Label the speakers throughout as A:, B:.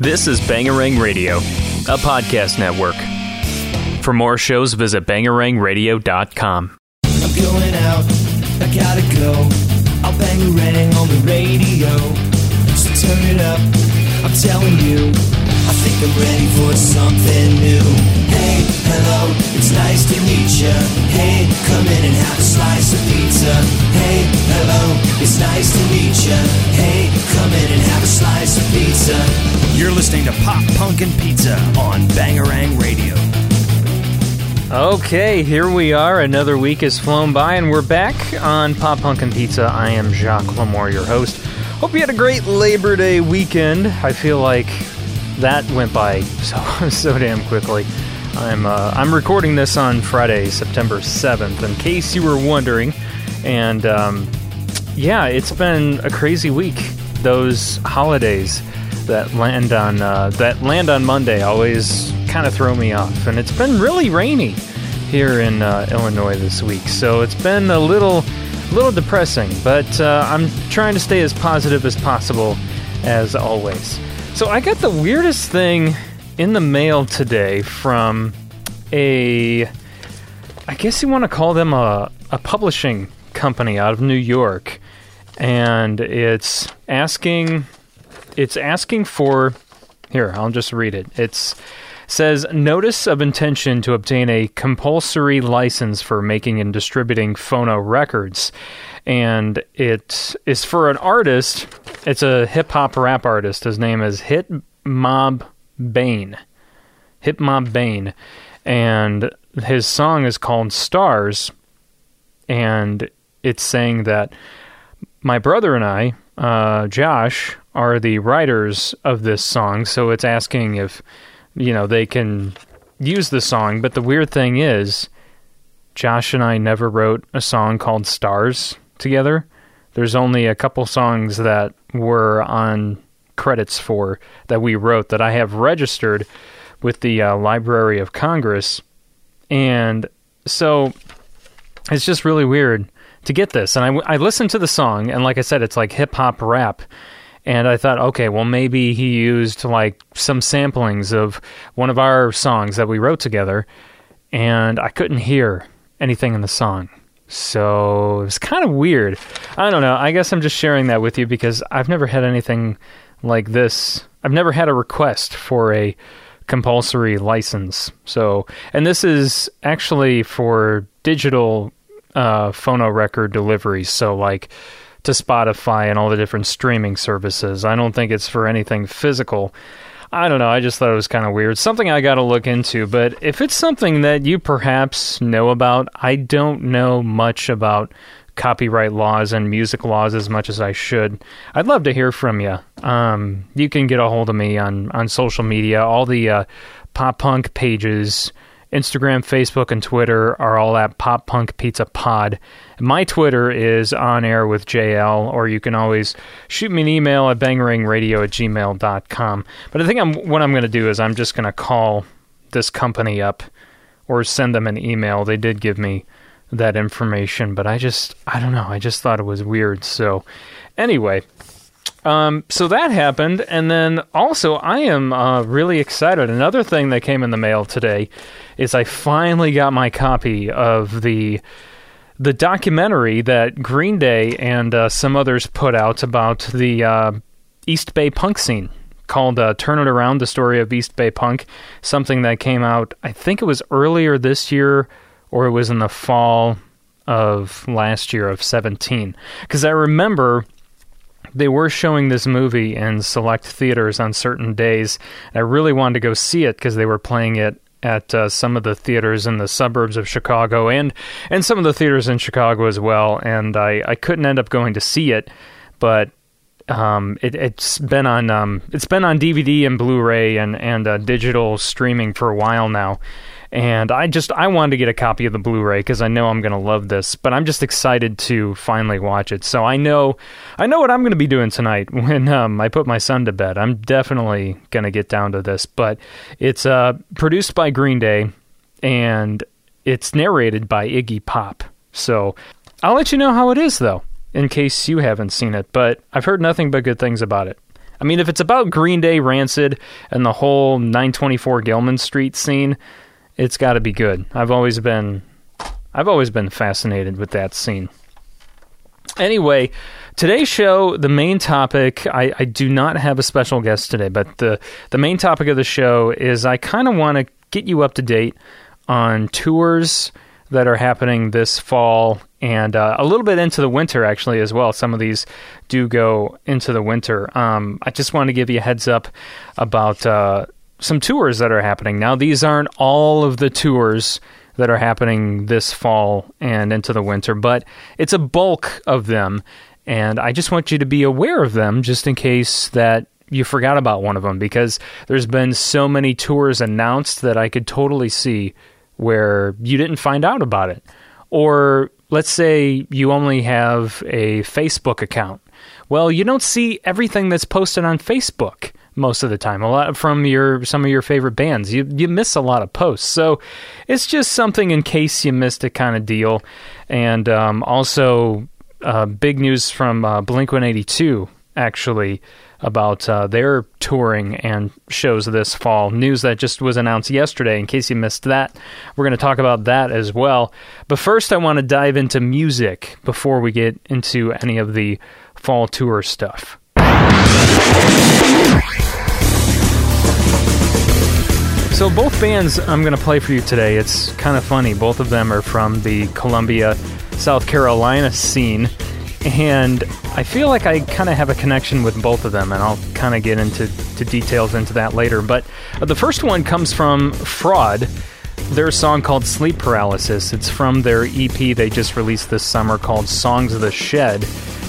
A: This is Bangarang Radio, a podcast network. For more shows, visit bangarangradio.com.
B: I'm going out, I gotta go. I'll bangarang on the radio. So turn it up, I'm telling you. I think I'm ready for something new. Hey, hello, it's nice to meet ya. Hey, come in and have a slice of pizza. Hey, hello, it's nice to meet ya. Hey, come in and have a slice of pizza.
C: You're listening to Pop Punk and Pizza on Bangarang Radio.
D: Okay, here we are. Another week has flown by, and we're back on Pop Punk and Pizza. I am Jacques Lamore, your host. Hope you had a great Labor Day weekend. I feel like that went by so so damn quickly. I'm uh, I'm recording this on Friday, September 7th, in case you were wondering. And um, yeah, it's been a crazy week. Those holidays that land on uh, that land on Monday always kind of throw me off, and it's been really rainy here in uh, Illinois this week. So it's been a little little depressing, but uh, I'm trying to stay as positive as possible as always. So I got the weirdest thing in the mail today from a I guess you want to call them a, a publishing company out of New York. And it's asking it's asking for here, I'll just read it. It's says notice of intention to obtain a compulsory license for making and distributing phono records and it is for an artist it's a hip hop rap artist. His name is Hit Mob Bane. Hip Mob Bane. And his song is called Stars. And it's saying that my brother and I uh, Josh are the writers of this song. So it's asking if you know, they can use the song. But the weird thing is, Josh and I never wrote a song called Stars together. There's only a couple songs that were on credits for that we wrote that I have registered with the uh, Library of Congress. And so it's just really weird to get this. And I, I listened to the song, and like I said, it's like hip hop rap and I thought, okay, well maybe he used like some samplings of one of our songs that we wrote together, and I couldn't hear anything in the song. So it's kind of weird. I don't know. I guess I'm just sharing that with you because I've never had anything like this. I've never had a request for a compulsory license. So, and this is actually for digital uh, phono record deliveries. So, like to Spotify and all the different streaming services. I don't think it's for anything physical. I don't know. I just thought it was kind of weird. Something I got to look into. But if it's something that you perhaps know about, I don't know much about copyright laws and music laws as much as I should. I'd love to hear from you. Um, you can get a hold of me on, on social media. All the uh, pop punk pages Instagram, Facebook, and Twitter are all at Pop Punk Pizza Pod. My Twitter is on air with JL, or you can always shoot me an email at bangarangradio at gmail.com. But I think I'm, what I'm going to do is I'm just going to call this company up or send them an email. They did give me that information, but I just, I don't know. I just thought it was weird. So, anyway, um, so that happened, and then also I am uh, really excited. Another thing that came in the mail today is I finally got my copy of the the documentary that Green Day and uh, some others put out about the uh, East Bay punk scene called uh, "Turn It Around: The Story of East Bay Punk." Something that came out, I think it was earlier this year, or it was in the fall of last year of 17 because I remember they were showing this movie in select theaters on certain days. I really wanted to go see it because they were playing it at uh, some of the theaters in the suburbs of Chicago and and some of the theaters in Chicago as well. And I, I couldn't end up going to see it, but um, it, has been on um, it's been on DVD and Blu-ray and and uh, digital streaming for a while now and I just I wanted to get a copy of the Blu-ray because I know I'm going to love this, but I'm just excited to finally watch it. So I know I know what I'm going to be doing tonight when um, I put my son to bed. I'm definitely going to get down to this, but it's uh, produced by Green Day and it's narrated by Iggy Pop. So I'll let you know how it is though, in case you haven't seen it. But I've heard nothing but good things about it. I mean, if it's about Green Day, Rancid, and the whole 924 Gilman Street scene, it's got to be good. I've always been, I've always been fascinated with that scene. Anyway, today's show, the main topic, I, I do not have a special guest today, but the, the main topic of the show is I kind of want to get you up to date on tours that are happening this fall and uh, a little bit into the winter actually as well. Some of these do go into the winter. Um, I just want to give you a heads up about uh, some tours that are happening. Now, these aren't all of the tours that are happening this fall and into the winter, but it's a bulk of them. And I just want you to be aware of them just in case that you forgot about one of them because there's been so many tours announced that I could totally see where you didn't find out about it. Or let's say you only have a Facebook account. Well, you don't see everything that's posted on Facebook most of the time. A lot from your some of your favorite bands. You you miss a lot of posts. So it's just something in case you missed it kind of deal. And um, also uh, big news from uh, Blink One Eighty Two actually about uh, their touring and shows this fall. News that just was announced yesterday. In case you missed that, we're going to talk about that as well. But first, I want to dive into music before we get into any of the fall tour stuff. So both bands I'm going to play for you today, it's kind of funny. Both of them are from the Columbia, South Carolina scene. And I feel like I kind of have a connection with both of them, and I'll kind of get into to details into that later. But the first one comes from Fraud, their song called Sleep Paralysis. It's from their EP they just released this summer called Songs of the Shed.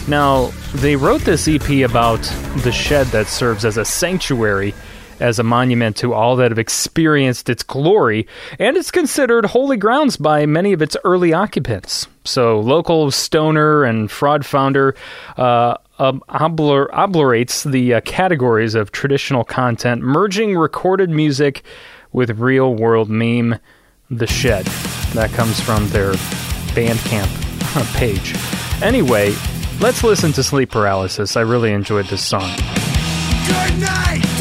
D: Now, they wrote this EP about the shed that serves as a sanctuary as a monument to all that have experienced its glory, and it's considered holy grounds by many of its early occupants. So, local stoner and fraud founder uh, oblor- obliterates the uh, categories of traditional content, merging recorded music with real world meme. The Shed. That comes from their Bandcamp page. Anyway, let's listen to Sleep Paralysis. I really enjoyed this song.
E: Good night.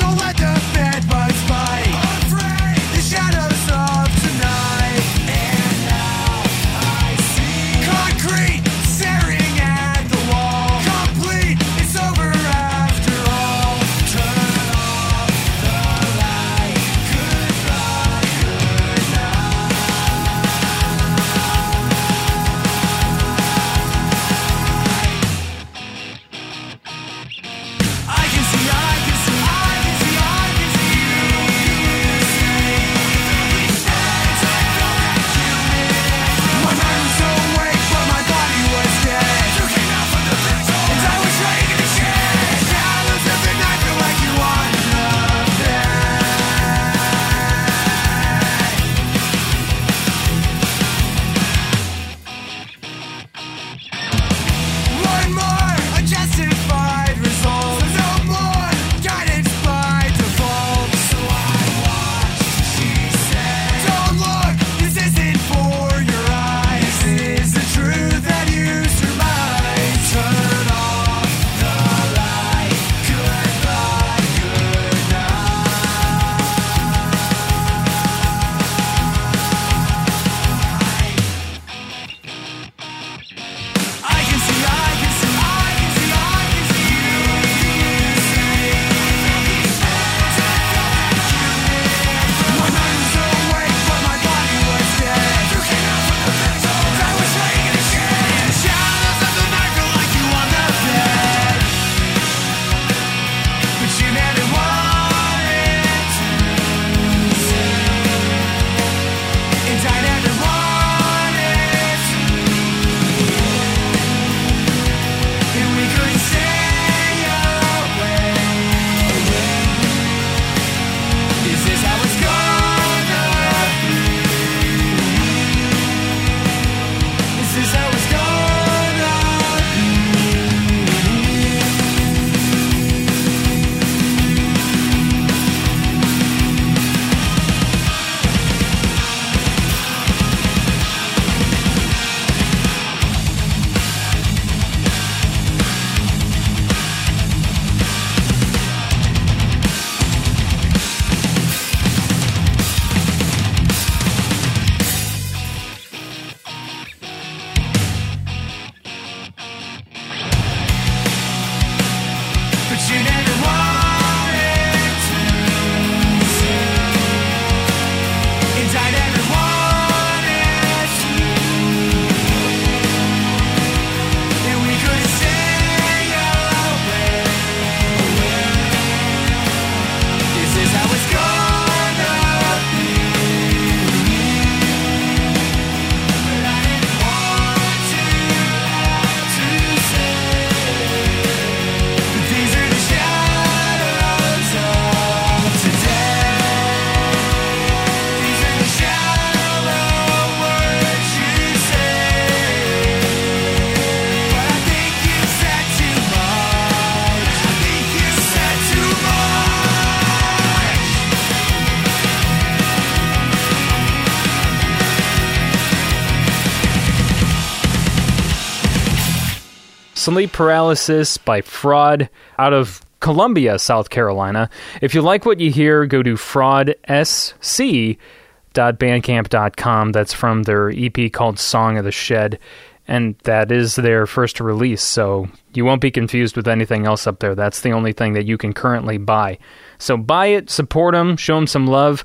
D: Sleep Paralysis by Fraud out of Columbia, South Carolina. If you like what you hear, go to fraudsc.bandcamp.com. That's from their EP called Song of the Shed. And that is their first release, so you won't be confused with anything else up there. That's the only thing that you can currently buy. So buy it, support them, show them some love.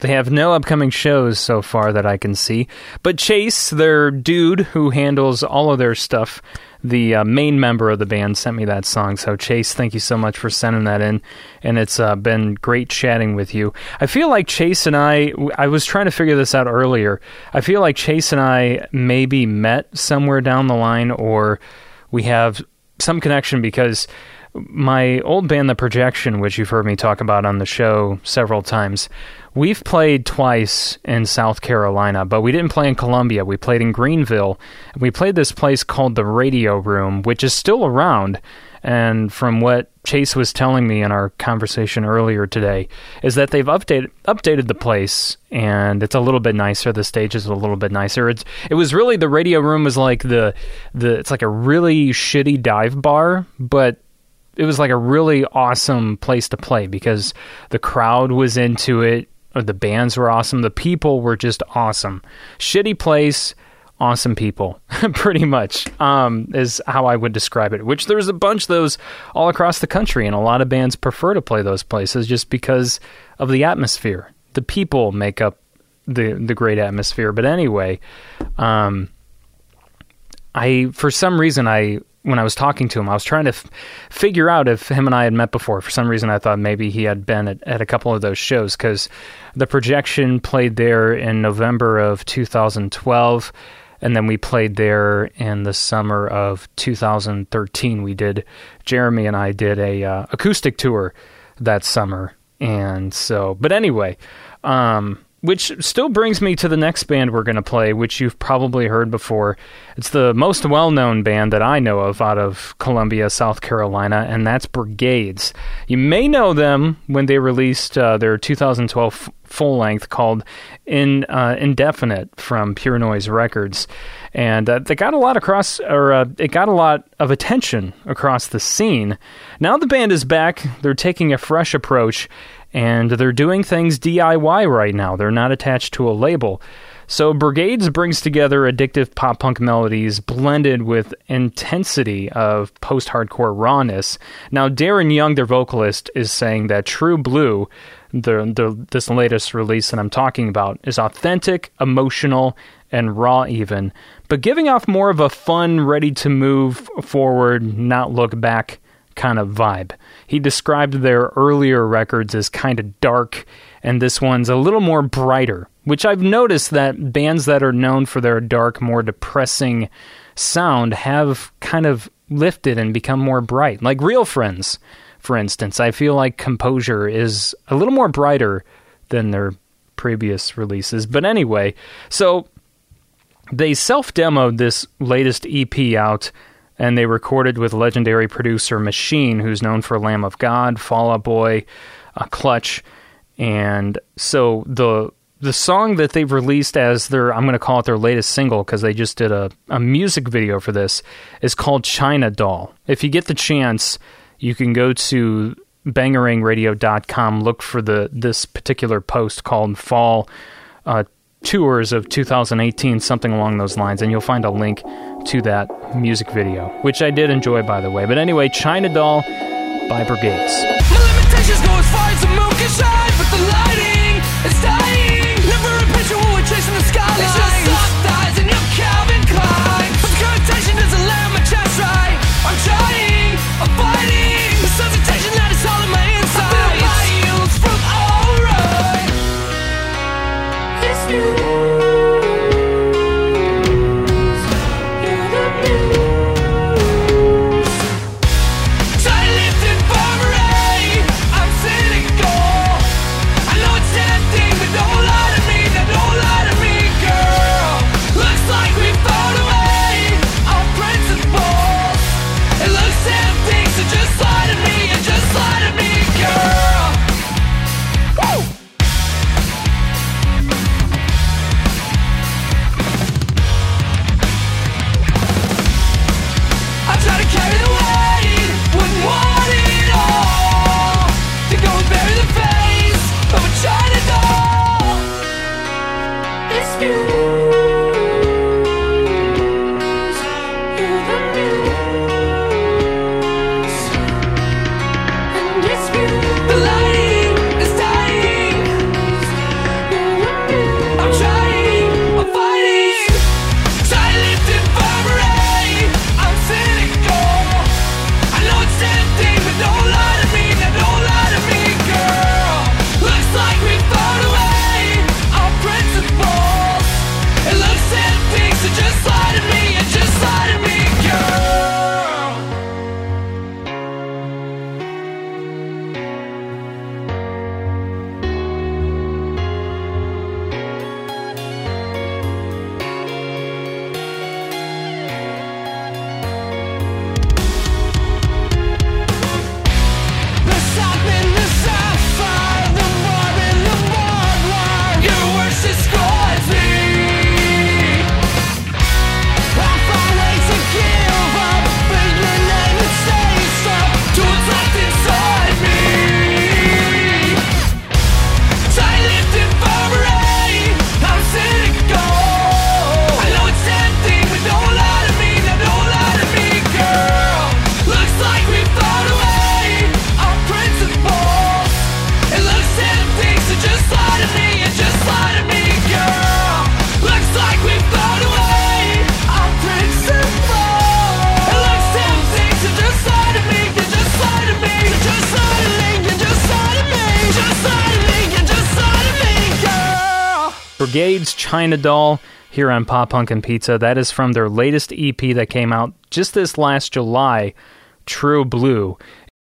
D: They have no upcoming shows so far that I can see. But Chase, their dude who handles all of their stuff, the uh, main member of the band, sent me that song. So, Chase, thank you so much for sending that in. And it's uh, been great chatting with you. I feel like Chase and I, I was trying to figure this out earlier. I feel like Chase and I maybe met somewhere down the line or we have some connection because my old band, The Projection, which you've heard me talk about on the show several times, we've played twice in South Carolina, but we didn't play in Columbia. We played in Greenville. We played this place called the Radio Room, which is still around. And from what Chase was telling me in our conversation earlier today, is that they've updated updated the place, and it's a little bit nicer. The stage is a little bit nicer. It's it was really the radio room was like the the it's like a really shitty dive bar, but it was like a really awesome place to play because the crowd was into it. The bands were awesome. The people were just awesome. Shitty place, awesome people. Pretty much um, is how I would describe it. Which there's a bunch of those all across the country, and a lot of bands prefer to play those places just because of the atmosphere. The people make up the the great atmosphere. But anyway, um, I for some reason I when I was talking to him, I was trying to f- figure out if him and I had met before. For some reason, I thought maybe he had been at, at a couple of those shows because the projection played there in November of 2012, and then we played there in the summer of 2013. We did Jeremy and I did a uh, acoustic tour that summer, and so. But anyway, um, which still brings me to the next band we're going to play, which you've probably heard before. It's the most well known band that I know of out of Columbia, South Carolina, and that's Brigades. You may know them when they released uh, their 2012 full length called In uh, Indefinite from Pure Noise Records, and uh, they got a lot across, or uh, it got a lot of attention across the scene. Now the band is back; they're taking a fresh approach and they're doing things DIY right now. They're not attached to a label. So Brigades brings together addictive pop punk melodies blended with intensity of post hardcore rawness. Now Darren Young, their vocalist, is saying that True Blue, the, the this latest release that I'm talking about, is authentic, emotional, and raw even, but giving off more of a fun, ready to move forward, not look back kind of vibe. He described their earlier records as kind of dark, and this one's a little more brighter, which I've noticed that bands that are known for their dark, more depressing sound have kind of lifted and become more bright. Like Real Friends, for instance. I feel like Composure is a little more brighter than their previous releases. But anyway, so they self demoed this latest EP out and they recorded with legendary producer Machine, who's known for Lamb of God, Fall Out Boy, uh, Clutch, and so the the song that they've released as their I'm going to call it their latest single because they just did a, a music video for this is called China Doll. If you get the chance, you can go to bangarangradio.com, look for the this particular post called Fall uh, Tours of 2018, something along those lines, and you'll find a link to that music video, which I did enjoy, by the way. But anyway, China Doll by Brigades. Brigades China Doll here on Pop Punk and Pizza. That is from their latest EP that came out just this last July, True Blue.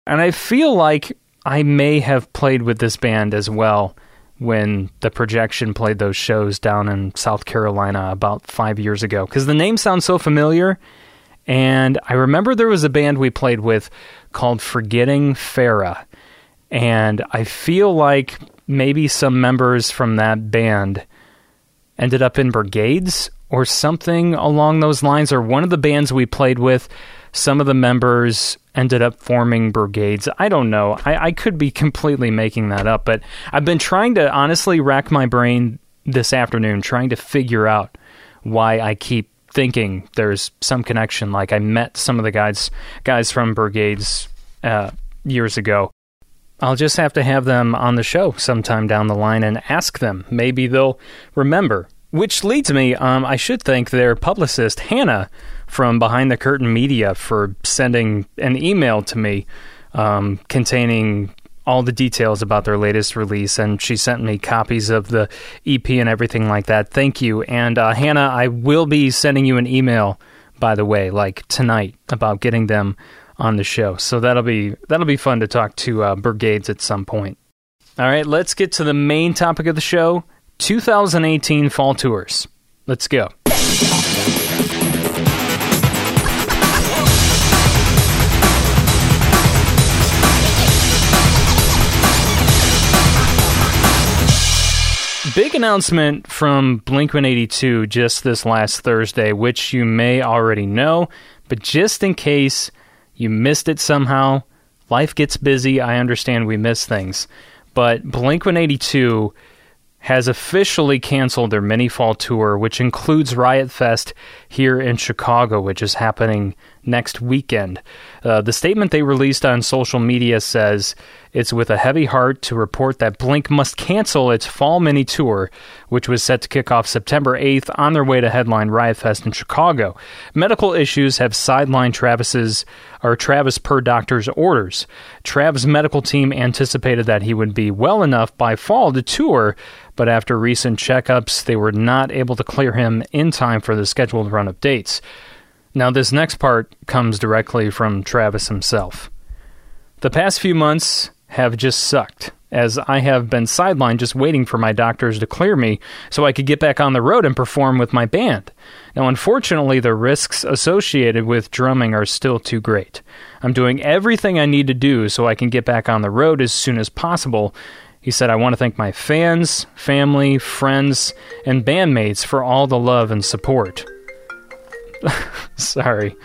D: And I feel like I may have played with this band as well when the projection played those shows down in South Carolina about five years ago. Because the name sounds so familiar. And I remember there was a band we played with called Forgetting Farah. And I feel like maybe some members from that band ended up in brigades or something along those lines, or one of the bands we played with, some of the members ended up forming brigades. I don't know. I, I could be completely making that up, but I've been trying to honestly rack my brain this afternoon, trying to figure out why I keep thinking there's some connection. Like I met some of the guys guys from brigades uh, years ago. I'll just have to have them on the show sometime down the line and ask them. Maybe they'll remember. Which leads me, um, I should thank their publicist, Hannah, from Behind the Curtain Media, for sending an email to me um, containing all the details about their latest release. And she sent me copies of the EP and everything like that. Thank you. And uh, Hannah, I will be sending you an email, by the way, like tonight, about getting them on the show. So that'll be that'll be fun to talk to uh, Brigades at some point. All right, let's get to the main topic of the show: 2018 fall tours. Let's go. Big announcement from Blink 182 just this last Thursday, which you may already know, but just in case you missed it somehow. Life gets busy. I understand we miss things. But Blink 182 has officially canceled their mini fall tour, which includes Riot Fest here in Chicago, which is happening next weekend. Uh, the statement they released on social media says it's with a heavy heart to report that Blink must cancel its fall mini tour, which was set to kick off September 8th on their way to headline Riot Fest in Chicago. Medical issues have sidelined Travis's or Travis per doctor's orders. Travis' medical team anticipated that he would be well enough by fall to tour, but after recent checkups, they were not able to clear him in time for the scheduled run of dates. Now, this next part comes directly from Travis himself. The past few months have just sucked, as I have been sidelined just waiting for my doctors to clear me so I could get back on the road and perform with my band. Now, unfortunately, the risks associated with drumming are still too great. I'm doing everything I need to do so I can get back on the road as soon as possible. He said, I want to thank my fans, family, friends, and bandmates for all the love and support. Sorry.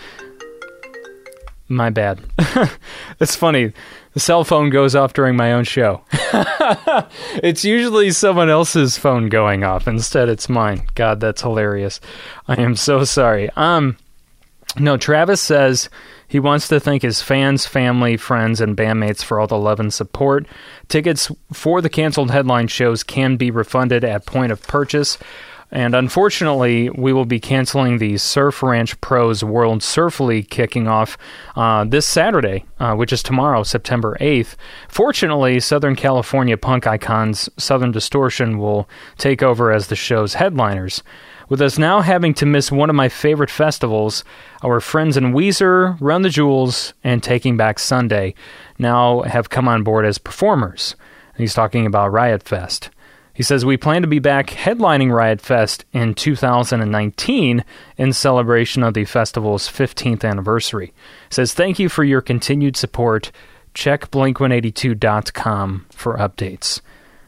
D: My bad. it's funny. The cell phone goes off during my own show. it's usually someone else's phone going off. Instead, it's mine. God, that's hilarious. I am so sorry. Um, no, Travis says he wants to thank his fans, family, friends, and bandmates for all the love and support. Tickets for the canceled headline shows can be refunded at point of purchase. And unfortunately, we will be canceling the Surf Ranch Pros World Surf League kicking off uh, this Saturday, uh, which is tomorrow, September 8th. Fortunately, Southern California punk icons Social Distortion will take over as the show's headliners. With us now having to miss one of my favorite festivals, our friends in Weezer, Run the Jewels, and Taking Back Sunday now have come on board as performers. He's talking about Riot Fest. He says, We plan to be back headlining Riot Fest in 2019 in celebration of the festival's 15th anniversary. He says, Thank you for your continued support. Check blink182.com for updates.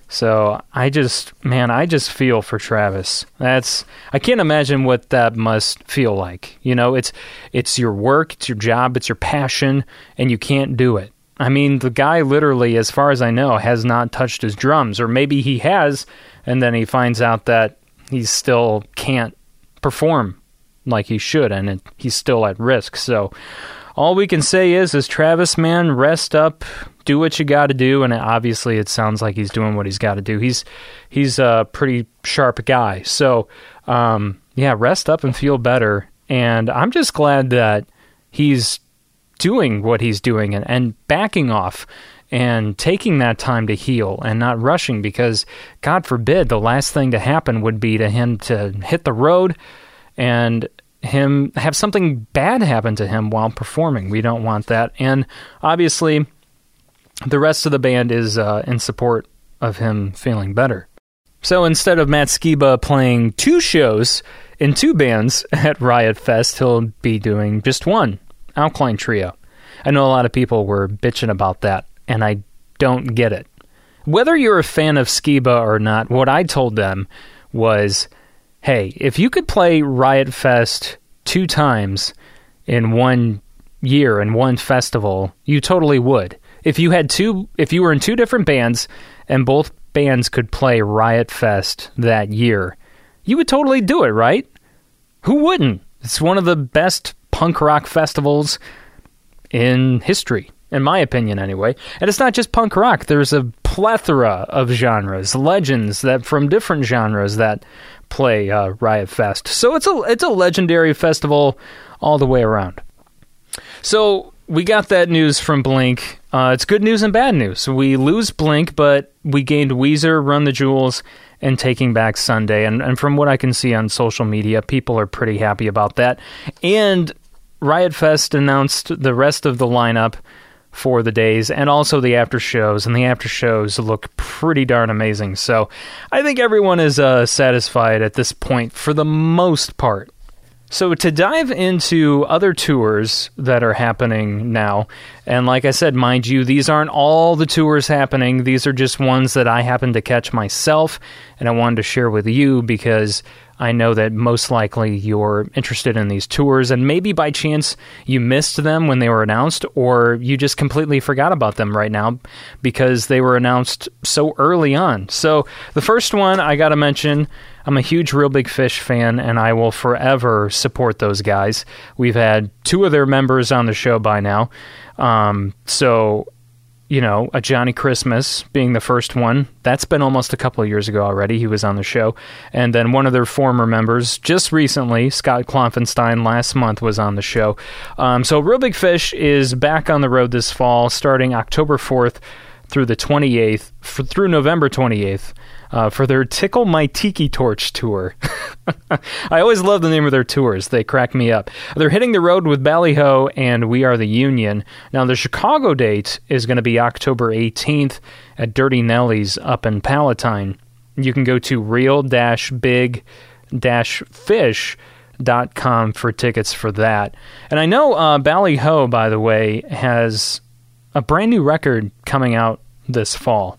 D: So I just, man, I just feel for Travis. That's, I can't imagine what that must feel like. You know, it's, it's your work, it's your job, it's your passion, and you can't do it. I mean, the guy literally, as far as I know, has not touched his drums, or maybe he has, and then he finds out that he still can't perform like he should, and it, he's still at risk. So, all we can say is, is Travis, man, rest up, do what you got to do, and obviously, it sounds like he's doing what he's got to do. He's he's a pretty sharp guy, so um, yeah, rest up and feel better. And I'm just glad that he's doing what he's doing and, and backing off and taking that time to heal and not rushing because God forbid the last thing to happen would be to him to hit the road and him have something bad happen to him while performing. We don't want that. And obviously, the rest of the band is uh, in support of him feeling better. So instead of Matt Skiba playing two shows in two bands at Riot Fest, he'll be doing just one Alkaline Trio. I know a lot of people were bitching about that, and I don't get it. Whether you're a fan of Skiba or not, what I told them was hey, if you could play Riot Fest two times in one year in one festival, you totally would. If you had two if you were in two different bands and both bands could play Riot Fest that year, you would totally do it, right? Who wouldn't? It's one of the best punk rock festivals in history, in my opinion, anyway. And it's not just punk rock. There's a plethora of genres, legends that from different genres that play uh, Riot Fest. So it's a it's a legendary festival all the way around. So we got that news from Blink. Uh, it's good news and bad news. We lose Blink, but we gained Weezer, Run the Jewels, and Taking Back Sunday. And, and from what I can see on social media, people are pretty happy about that. And Riot Fest announced the rest of the lineup for the days and also the after shows and the after shows look pretty darn amazing. So i think everyone is uh, satisfied at this point for the most part. So to dive into other tours that are happening now and like i said mind you these aren't all the tours happening. These are just ones that i happen to catch myself and i wanted to share with you because I know that most likely you're interested in these tours, and maybe by chance you missed them when they were announced, or you just completely forgot about them right now because they were announced so early on. So, the first one I got to mention. I'm a huge Reel Big Fish fan, and I will forever support those guys. We've had two of their members on the show by now. Um, so you know, a Johnny Christmas being the first one. That's been almost a couple of years ago already. He was on the show. And then one of their former members, just recently, Scott Klopfenstein, last month was on the show. Um, so Reel Big Fish is back on the road this fall, starting October 4th through the 28th, for, through November 28th uh, for their Tickle My Tiki Torch tour. I always love the name of their tours, they crack me up. They're hitting the road with Ballyhoo and We Are the Union. Now, the Chicago date is going to be October 18th at Durty Nellie's up in Palatine. You can go to reel big fish dot com for tickets for that. And I know uh, by the way, has a brand new record coming out this fall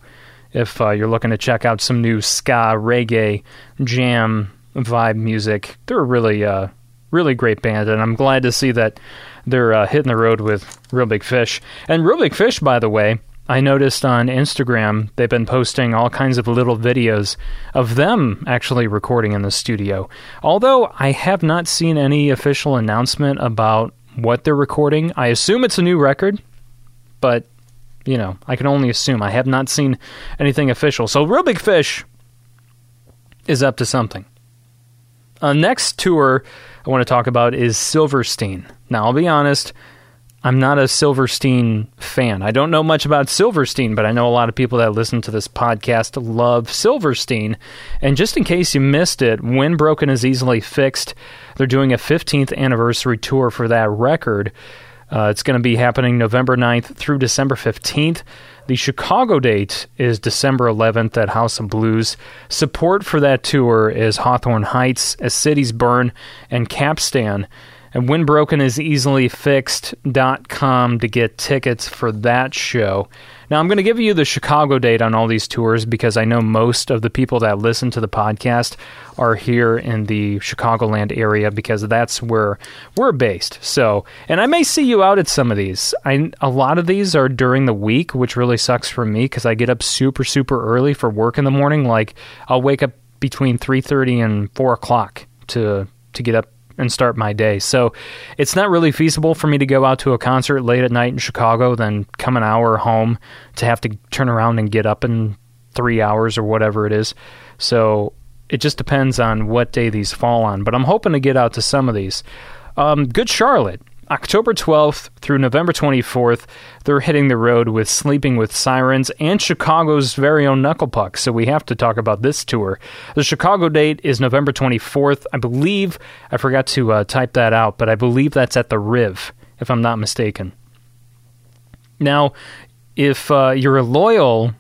D: if uh, you're looking to check out some new ska, reggae, jam vibe music. They're a really, uh, really great band, and I'm glad to see that they're uh, hitting the road with Reel Big Fish. And Reel Big Fish, by the way, I noticed on Instagram they've been posting all kinds of little videos of them actually recording in the studio. Although I have not seen any official announcement about what they're recording, I assume it's a new record, but you know, I can only assume. I have not seen anything official. So, Reel Big Fish is up to something. Uh, next tour I want to talk about is Silverstein. Now, I'll be honest, I'm not a Silverstein fan. I don't know much about Silverstein, but I know a lot of people that listen to this podcast love Silverstein. And just in case you missed it, When Broken is Easily Fixed, they're doing a 15th anniversary tour for that record. Uh, it's going to be happening November 9th through December 15th. The Chicago date is December 11th at House of Blues. Support for that tour is Hawthorne Heights, As Cities Burn, and Capstan. And When Broken is easily fixed.com to get tickets for that show. Now, I'm going to give you the Chicago date on all these tours because I know most of the people that listen to the podcast are here in the Chicagoland area because that's where we're based. So, and I may see you out at some of these. I, a lot of these are during the week, which really sucks for me because I get up super, super early for work in the morning. Like, I'll wake up between 3.30 and 4 o'clock to to get up and start my day. So it's not really feasible for me to go out to a concert late at night in Chicago, then come an hour home to have to turn around and get up in three hours or whatever it is. So it just depends on what day these fall on. But I'm hoping to get out to some of these. Um, Good Charlotte October 12th through November 24th, they're hitting the road with Sleeping with Sirens and Chicago's very own Knucklepuck. So we have to talk about this tour. The Chicago date is November 24th. I believe, I forgot to uh, type that out, but I believe that's at the Riv, if I'm not mistaken. Now, if uh, you're a loyal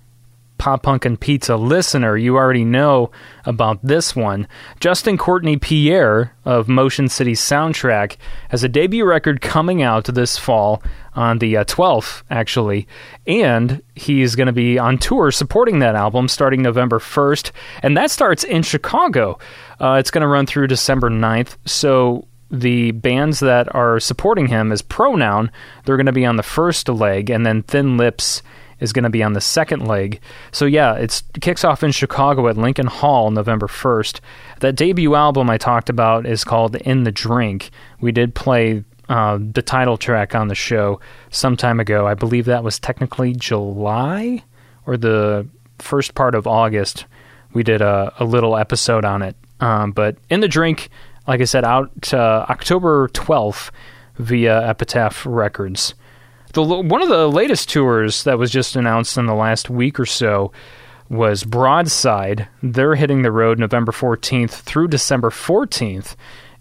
D: Pop Punk and Pizza listener, you already know about this one. Justin Courtney Pierre of Motion City Soundtrack has a debut record coming out this fall on the uh, 12th, actually, and he's going to be on tour supporting that album starting November 1st, and that starts in Chicago. Uh, it's going to run through December 9th, so the bands that are supporting him as Pronoun, they're going to be on the first leg, and then Thin Lips is going to be on the second leg. So yeah, it kicks off in Chicago at Lincoln Hall November 1st. That debut album I talked about is called In the Drink. We did play uh, the title track on the show some time ago. I believe that was technically July or the first part of August. We did a, a little episode on it. Um, but In the Drink, like I said, out uh, October 12th via Epitaph Records. The one of the latest tours that was just announced in the last week or so was Broadside. They're hitting the road November 14th through December 14th,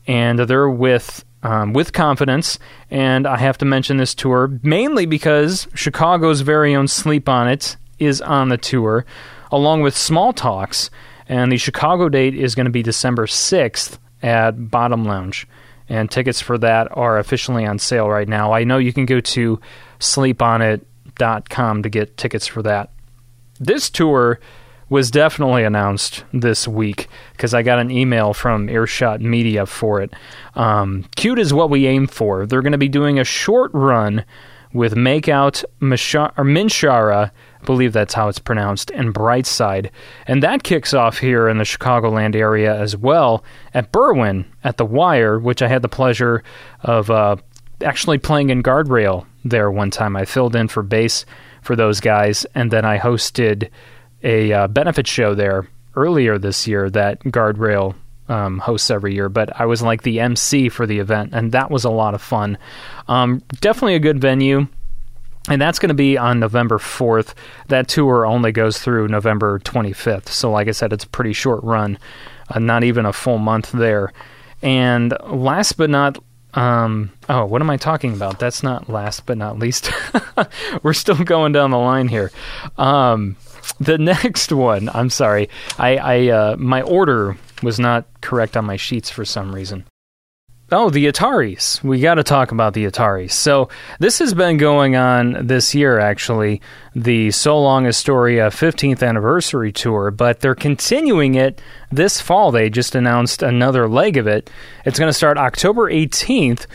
D: and they're with um, with confidence. And I have to mention this tour mainly because Chicago's very own Sleep on It is on the tour, along with Small Talks. And the Chicago date is going to be December 6th at Bottom Lounge and tickets for that are officially on sale right now. I know you can go to sleeponit.com to get tickets for that. This tour was definitely announced this week because I got an email from Earshot Media for it. Um, cute is what we aim for. They're going to be doing a short run with Makeout Misha- or Minshara believe that's how it's pronounced, and Brightside. And that kicks off here in the Chicagoland area as well at Berwyn at the Wire, which I had the pleasure of uh, actually playing in Guardrail there one time. I filled in for bass for those guys, and then I hosted a uh, benefit show there earlier this year that Guardrail um, hosts every year, but I was like the MC for the event, and that was a lot of fun. Um, definitely a good venue and that's going to be on November 4th. That tour only goes through November 25th. So, like I said, it's a pretty short run, uh, not even a full month there. And last but not um, oh, what am I talking about? That's not last but not least. We're still going down the line here. Um, the next one, I'm sorry, I, I uh, my order was not correct on my sheets for some reason. Oh, the Ataris. We got to talk about the Ataris. So, this has been going on this year, actually, the So Long Astoria 15th anniversary tour, but they're continuing it this fall. They just announced another leg of it. It's going to start October 18th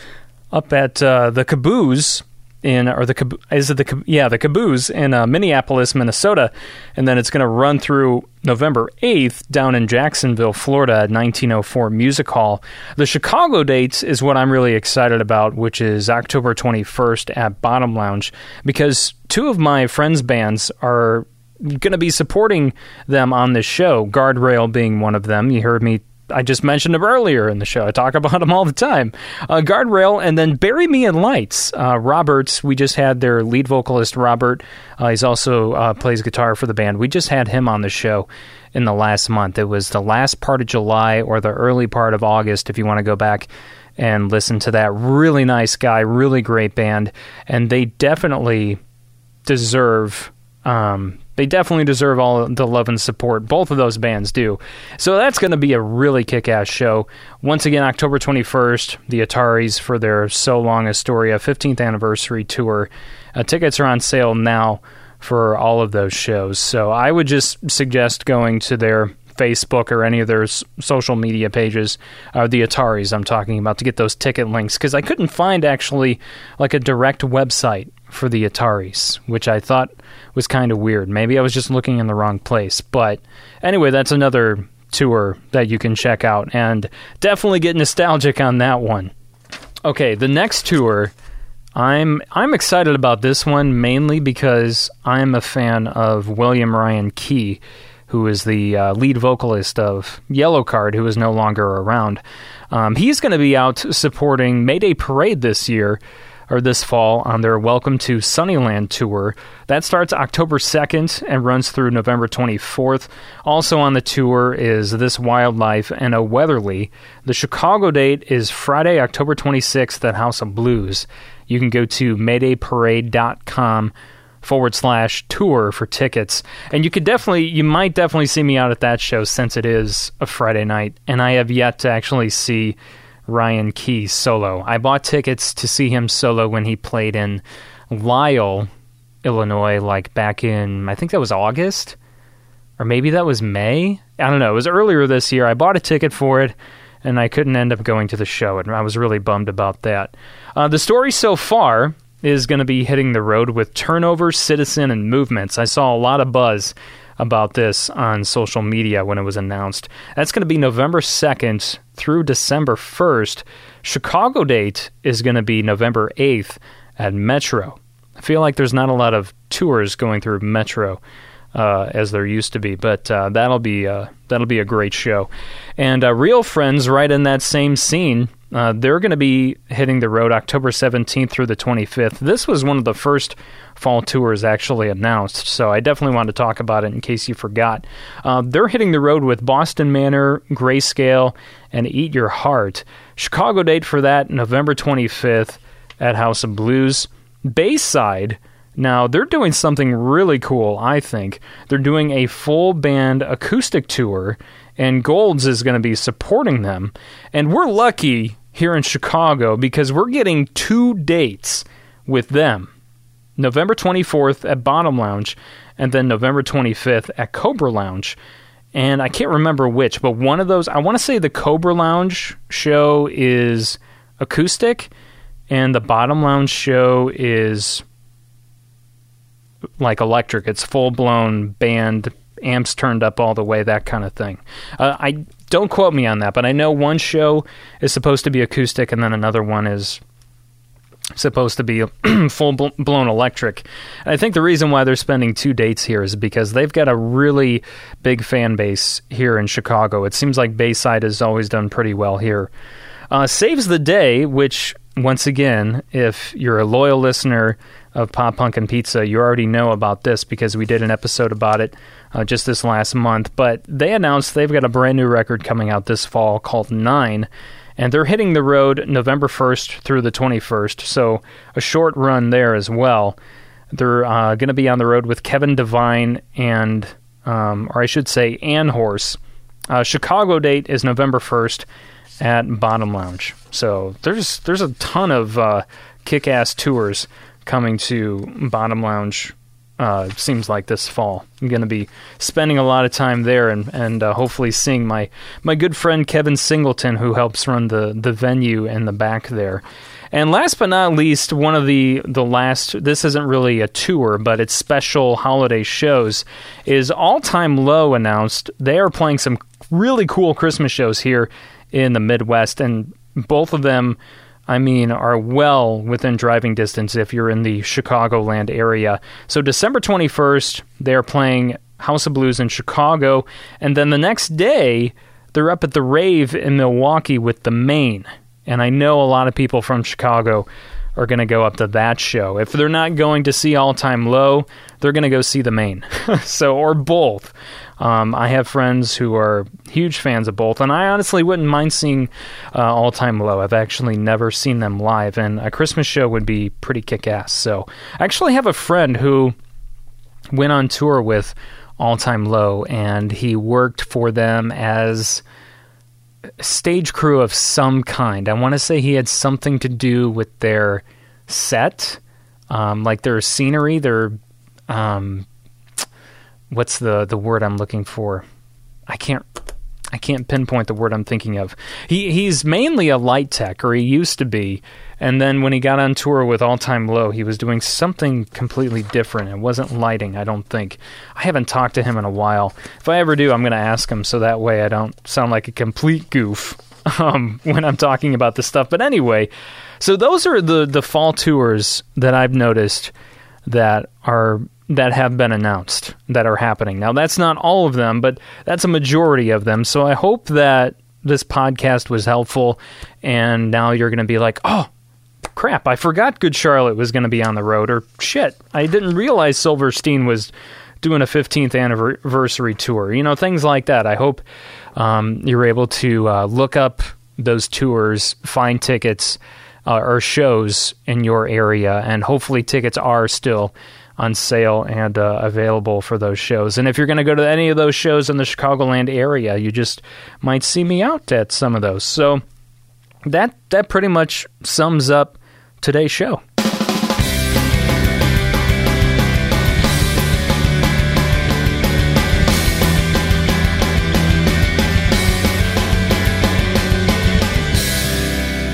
D: up at uh, the Cabooze in or the is it the yeah the Cabooze in uh, Minneapolis, Minnesota, and then it's going to run through November eighth down in Jacksonville, Florida, at 1904 Music Hall. The Chicago dates is what I'm really excited about, which is October 21st at Bottom Lounge, because two of my friends' bands are going to be supporting them on this show. Guardrail being one of them. You heard me I just mentioned him earlier in the show. I talk about him all the time. Uh, Guardrail, and then Bury Me in Lights. Uh, Roberts, we just had their lead vocalist, Robert. Uh, he's also uh, plays guitar for the band. We just had him on the show in the last month. It was the last part of July or the early part of August, if you want to go back and listen to that. Really nice guy, really great band, and they definitely deserve um, they definitely deserve all the love and support. Both of those bands do. So that's going to be a really kick ass show. Once again, October 21st, the Ataris for their So Long Astoria 15th anniversary tour. Uh, tickets are on sale now for all of those shows. So I would just suggest going to their Facebook or any of their social media pages, uh, the Ataris I'm talking about, to get those ticket links because I couldn't find actually like a direct website for the Ataris, which I thought was kind of weird. Maybe I was just looking in the wrong place. But anyway, that's another tour that you can check out and definitely get nostalgic on that one. Okay, the next tour I'm I'm excited about this one mainly because I'm a fan of William Ryan Key who is the uh, lead vocalist of Yellowcard, who is no longer around. Um, he's going to be out supporting Mayday Parade this year or this fall on their Welcome to Sunnyland tour. That starts October 2nd and runs through November 24th. Also on the tour is This Wild Life and a Weatherly. The Chicago date is Friday, October 26th at House of Blues. You can go to maydayparade.com forward slash tour for tickets. And you could definitely, you might definitely see me out at that show since it is a Friday night. And I have yet to actually see Ryan Key solo. I bought tickets to see him solo when he played in Lisle, Illinois, like back in, I think that was August, or maybe that was May. I don't know. It was earlier this year. I bought a ticket for it, and I couldn't end up going to the show, and I was really bummed about that. Uh, the story so far is going to be hitting the road with turnover, citizen, and movements. I saw a lot of buzz about this on social media when it was announced. That's going to be November 2nd through December 1st. Chicago date is going to be November 8th at Metro. I feel like there's not a lot of tours going through Metro uh, as there used to be, but uh, that'll be uh, that'll be a great show. And uh, Real Friends, right in that same scene, uh, they're going to be hitting the road October 17th through the 25th. This was one of the first fall tours actually announced, so I definitely want to talk about it in case you forgot. Uh, they're hitting the road with Boston Manor, Grayscale, and Eat Your Heart. Chicago date for that, November 25th at House of Blues. Bayside, now they're doing something really cool, I think. They're doing a full band acoustic tour, and Golds is going to be supporting them. And we're lucky here in Chicago because we're getting two dates with them. November 24th at Bottom Lounge, and then November 25th at Cobra Lounge. And I can't remember which, but one of those, I want to say the Cobra Lounge show is acoustic, and the Bottom Lounge show is like electric. It's full blown band, amps turned up all the way, that kind of thing. Uh, I don't quote me on that, but I know one show is supposed to be acoustic, and then another one is supposed to be full blown electric. And I think the reason why they're spending two dates here is because they've got a really big fan base here in Chicago. It seems like Bayside has always done pretty well here. Uh, Saves the Day, which, once again, if you're a loyal listener of Pop Punk and Pizza, you already know about this because we did an episode about it uh, just this last month. But they announced they've got a brand new record coming out this fall called Nine and they're hitting the road November 1st through the 21st, so a short run there as well. They're uh, going to be on the road with Kevin Devine and, um, or I should say, An Horse. Uh, Chicago date is November 1st at Bottom Lounge. So there's there's a ton of uh, kick-ass tours coming to Bottom Lounge uh, seems like this fall. I'm going to be spending a lot of time there and and uh, hopefully seeing my my good friend Kevin Singleton, who helps run the the venue in the back there. And last but not least, one of the the last this isn't really a tour, but it's special holiday shows is All Time Low announced they are playing some really cool Christmas shows here in the Midwest, and both of them I mean, are well within driving distance if you're in the Chicagoland area. So, December 21st, they're playing House of Blues in Chicago. And then the next day, they're up at the Rave in Milwaukee with the Maine. And I know a lot of people from Chicago are going to go up to that show. If they're not going to see All Time Low, they're going to go see the Maine. so, or both. Um, I have friends who are huge fans of both, and I honestly wouldn't mind seeing uh, All Time Low. I've actually never seen them live, and a Christmas show would be pretty kick ass. So, I actually have a friend who went on tour with All Time Low, and he worked for them as stage crew of some kind. I want to say he had something to do with their set, um, like their scenery, their um, what's the the word I'm looking for? I can't I can't pinpoint the word I'm thinking of. He he's mainly a light tech, or he used to be. And then when he got on tour with All Time Low, he was doing something completely different. It wasn't lighting, I don't think. I haven't talked to him in a while. If I ever do, I'm going to ask him so that way I don't sound like a complete goof um, when I'm talking about this stuff. But anyway, so those are the the fall tours that I've noticed that are that have been announced that are happening. Now that's not all of them, but that's a majority of them. So I hope that this podcast was helpful and now you're going to be like, "Oh, crap, I forgot Good Charlotte was going to be on the road or shit, I didn't realize Silverstein was doing a 15th anniversary tour." You know, things like that. I hope um, you're able to uh, look up those tours, find tickets uh, or shows in your area, and hopefully tickets are still on sale and uh, available for those shows. And if you're going to go to any of those shows in the Chicagoland area, you just might see me out at some of those. So that that pretty much sums up today's show.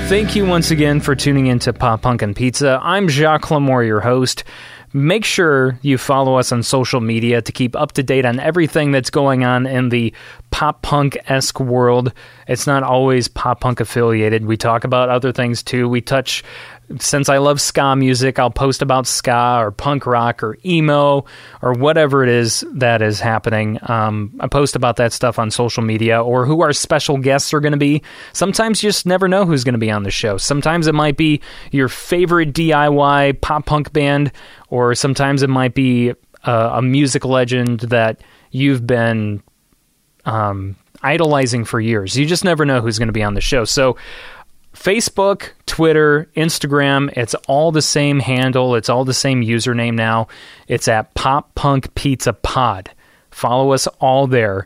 D: Thank you once again for tuning in to Pop Punk and Pizza. I'm Jacques Lamour, your host. Make sure you follow us on social media to keep up to date on everything that's going on in the pop punk esque world. It's not always pop punk affiliated. We talk about other things too. We touch since I love ska music, I'll post about ska or punk rock or emo or whatever it is that is happening. Um, I post about that stuff on social media or who our special guests are going to be. Sometimes you just never know who's going to be on the show. Sometimes it might be your favorite DIY pop punk band, or sometimes it might be a, a music legend that you've been um, idolizing for years. You just never know who's going to be on the show. So Facebook, Twitter, Instagram, it's all the same handle. It's all the same username now. It's at Pop Punk Pizza Pod. Follow us all there.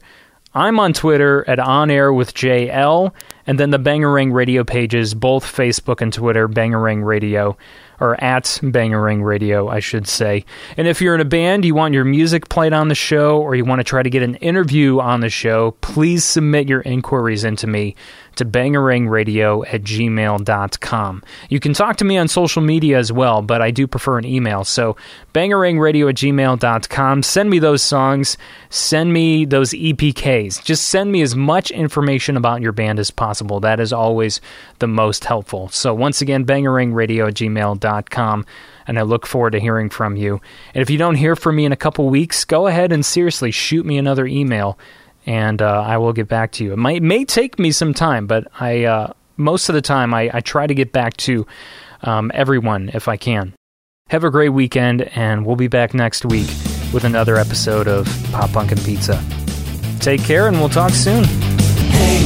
D: I'm on Twitter at On Air with JL, and then the Bangarang Radio pages, both Facebook and Twitter, Bangarang Radio or at Bangarang Radio, I should say. And if you're in a band, you want your music played on the show, or you want to try to get an interview on the show, please submit your inquiries into me to bangarangradio at gmail.com. You can talk to me on social media as well, but I do prefer an email. So bangarangradio at gmail.com. Send me those songs. Send me those EPKs. Just send me as much information about your band as possible. That is always the most helpful. So once again, bangarangradio at gmail.com and I look forward to hearing from you. And if you don't hear from me in a couple weeks, go ahead and seriously shoot me another email, and uh, I will get back to you. It might may take me some time, but I uh, most of the time I, I try to get back to um, everyone if I can. Have a great weekend, and we'll be back next week with another episode of Pop Punk and Pizza. Take care, and we'll talk soon.
B: Hey,